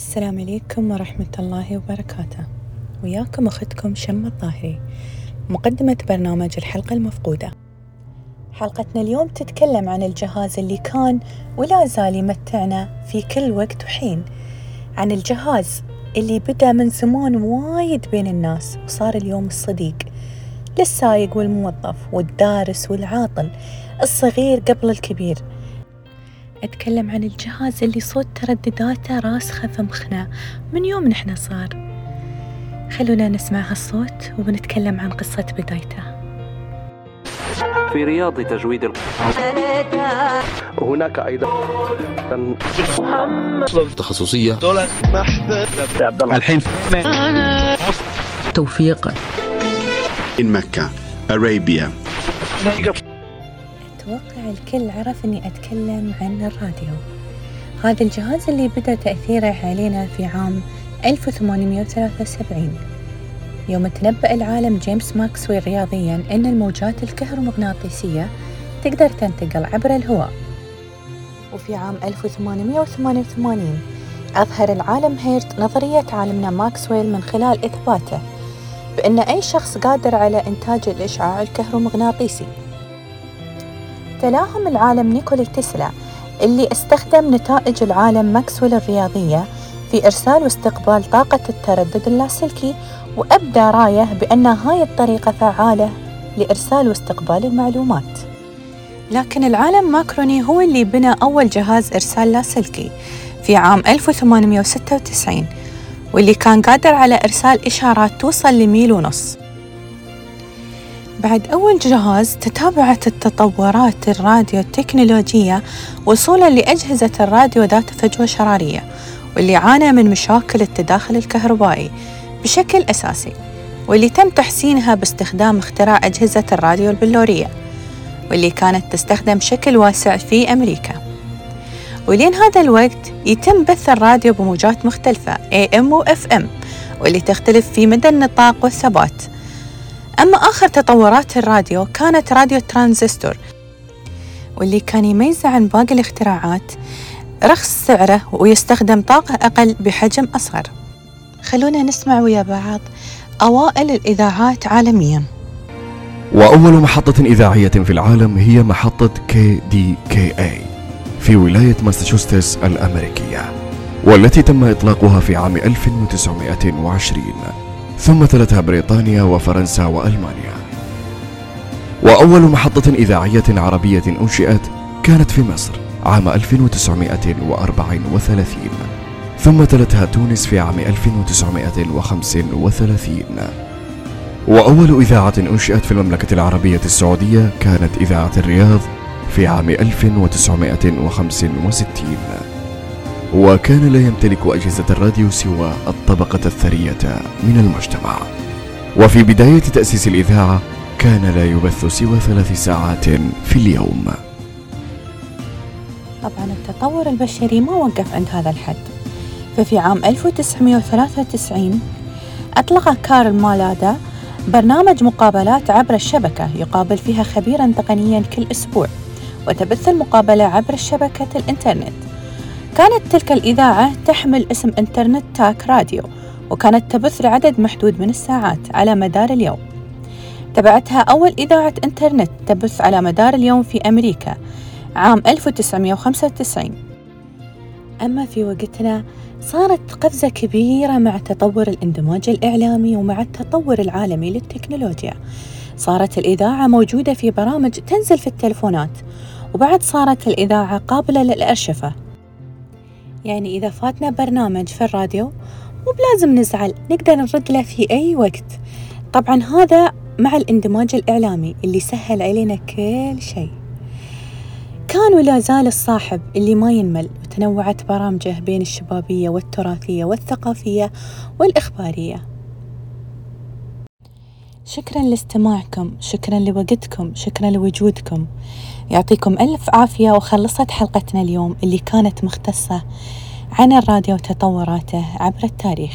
السلام عليكم ورحمة الله وبركاته. وياكم أختكم شمة الظاهري مقدمة برنامج الحلقة المفقودة. حلقتنا اليوم تتكلم عن الجهاز اللي كان ولا زال يمتعنا في كل وقت وحين. عن الجهاز اللي بدأ من زمان وايد بين الناس وصار اليوم الصديق. للسايق والموظف والدارس والعاطل الصغير قبل الكبير. أتكلم عن الجهاز اللي صوت تردداته راسخة في مخنا من يوم نحن صار؟ خلونا نسمع هالصوت وبنتكلم عن قصة بدايته. في رياض تجويد هناك أيضا تخصصية. الحين توفيق. in مكة أرابيا. أتوقع الكل عرف أني أتكلم عن الراديو. هذا الجهاز اللي بدأ تأثيره علينا في عام 1873 يوم تنبأ العالم جيمس ماكسويل رياضيا أن الموجات الكهرومغناطيسية تقدر تنتقل عبر الهواء. وفي عام 1888 أظهر العالم هيرتز نظرية عالمنا ماكسويل من خلال إثباته بأن أي شخص قادر على إنتاج الإشعاع الكهرومغناطيسي. تلاهم العالم نيكولا تسلا اللي استخدم نتائج العالم ماكسويل الرياضية في إرسال واستقبال طاقة التردد اللاسلكي وأبدى رايه بأن هاي الطريقة فعالة لإرسال واستقبال المعلومات. لكن العالم ماكروني هو اللي بنى أول جهاز إرسال لاسلكي في عام 1896 واللي كان قادر على إرسال إشارات توصل لميل ونص. بعد أول جهاز تتابعت التطورات الراديو التكنولوجية وصولا لأجهزة الراديو ذات فجوة شرارية واللي عانى من مشاكل التداخل الكهربائي بشكل أساسي واللي تم تحسينها باستخدام اختراع أجهزة الراديو البلورية واللي كانت تستخدم بشكل واسع في أمريكا. ولين هذا الوقت يتم بث الراديو بموجات مختلفة AM و FM واللي تختلف في مدى النطاق والثبات. أما آخر تطورات الراديو كانت راديو ترانزستور واللي كان يميزه عن باقي الاختراعات رخص سعره ويستخدم طاقة أقل بحجم أصغر. خلونا نسمع ويا بعض أوائل الإذاعات عالمياً. وأول محطة إذاعية في العالم هي محطة KDKA في ولاية ماساتشوستس الأمريكية والتي تم إطلاقها في عام 1920 ثم تلتها بريطانيا وفرنسا وألمانيا. وأول محطة إذاعية عربية أنشئت كانت في مصر عام 1934 ثم تلتها تونس في عام 1935 وأول إذاعة أنشئت في المملكة العربية السعودية كانت إذاعة الرياض في عام 1965 وكان لا يمتلك أجهزة الراديو سوى الطبقة الثرية من المجتمع. وفي بداية تأسيس الإذاعة كان لا يبث سوى ثلاث ساعات في اليوم. طبعا التطور البشري ما وقف عند هذا الحد. ففي عام 1993 أطلق كارل مالادا برنامج مقابلات عبر الشبكة يقابل فيها خبيرا تقنيا كل أسبوع وتبث المقابلة عبر شبكة الإنترنت. كانت تلك الإذاعة تحمل اسم إنترنت تاك راديو وكانت تبث لعدد محدود من الساعات على مدار اليوم. تبعتها أول إذاعة إنترنت تبث على مدار اليوم في أمريكا عام 1995 أما في وقتنا صارت قفزة كبيرة مع تطور الاندماج الإعلامي ومع التطور العالمي للتكنولوجيا. صارت الإذاعة موجودة في برامج تنزل في التلفونات وبعد صارت الإذاعة قابلة للأرشفة. يعني إذا فاتنا برنامج في الراديو مو بلازم نزعل نقدر نرد له في أي وقت. طبعا هذا مع الاندماج الإعلامي اللي سهل علينا كل شيء. كان ولا زال الصاحب اللي ما ينمل وتنوعت برامجه بين الشبابية والتراثية والثقافية والإخبارية. شكرا لاستماعكم شكرا لوقتكم شكرا لوجودكم. يعطيكم ألف عافية وخلصت حلقتنا اليوم اللي كانت مختصة عن الراديو وتطوراته عبر التاريخ.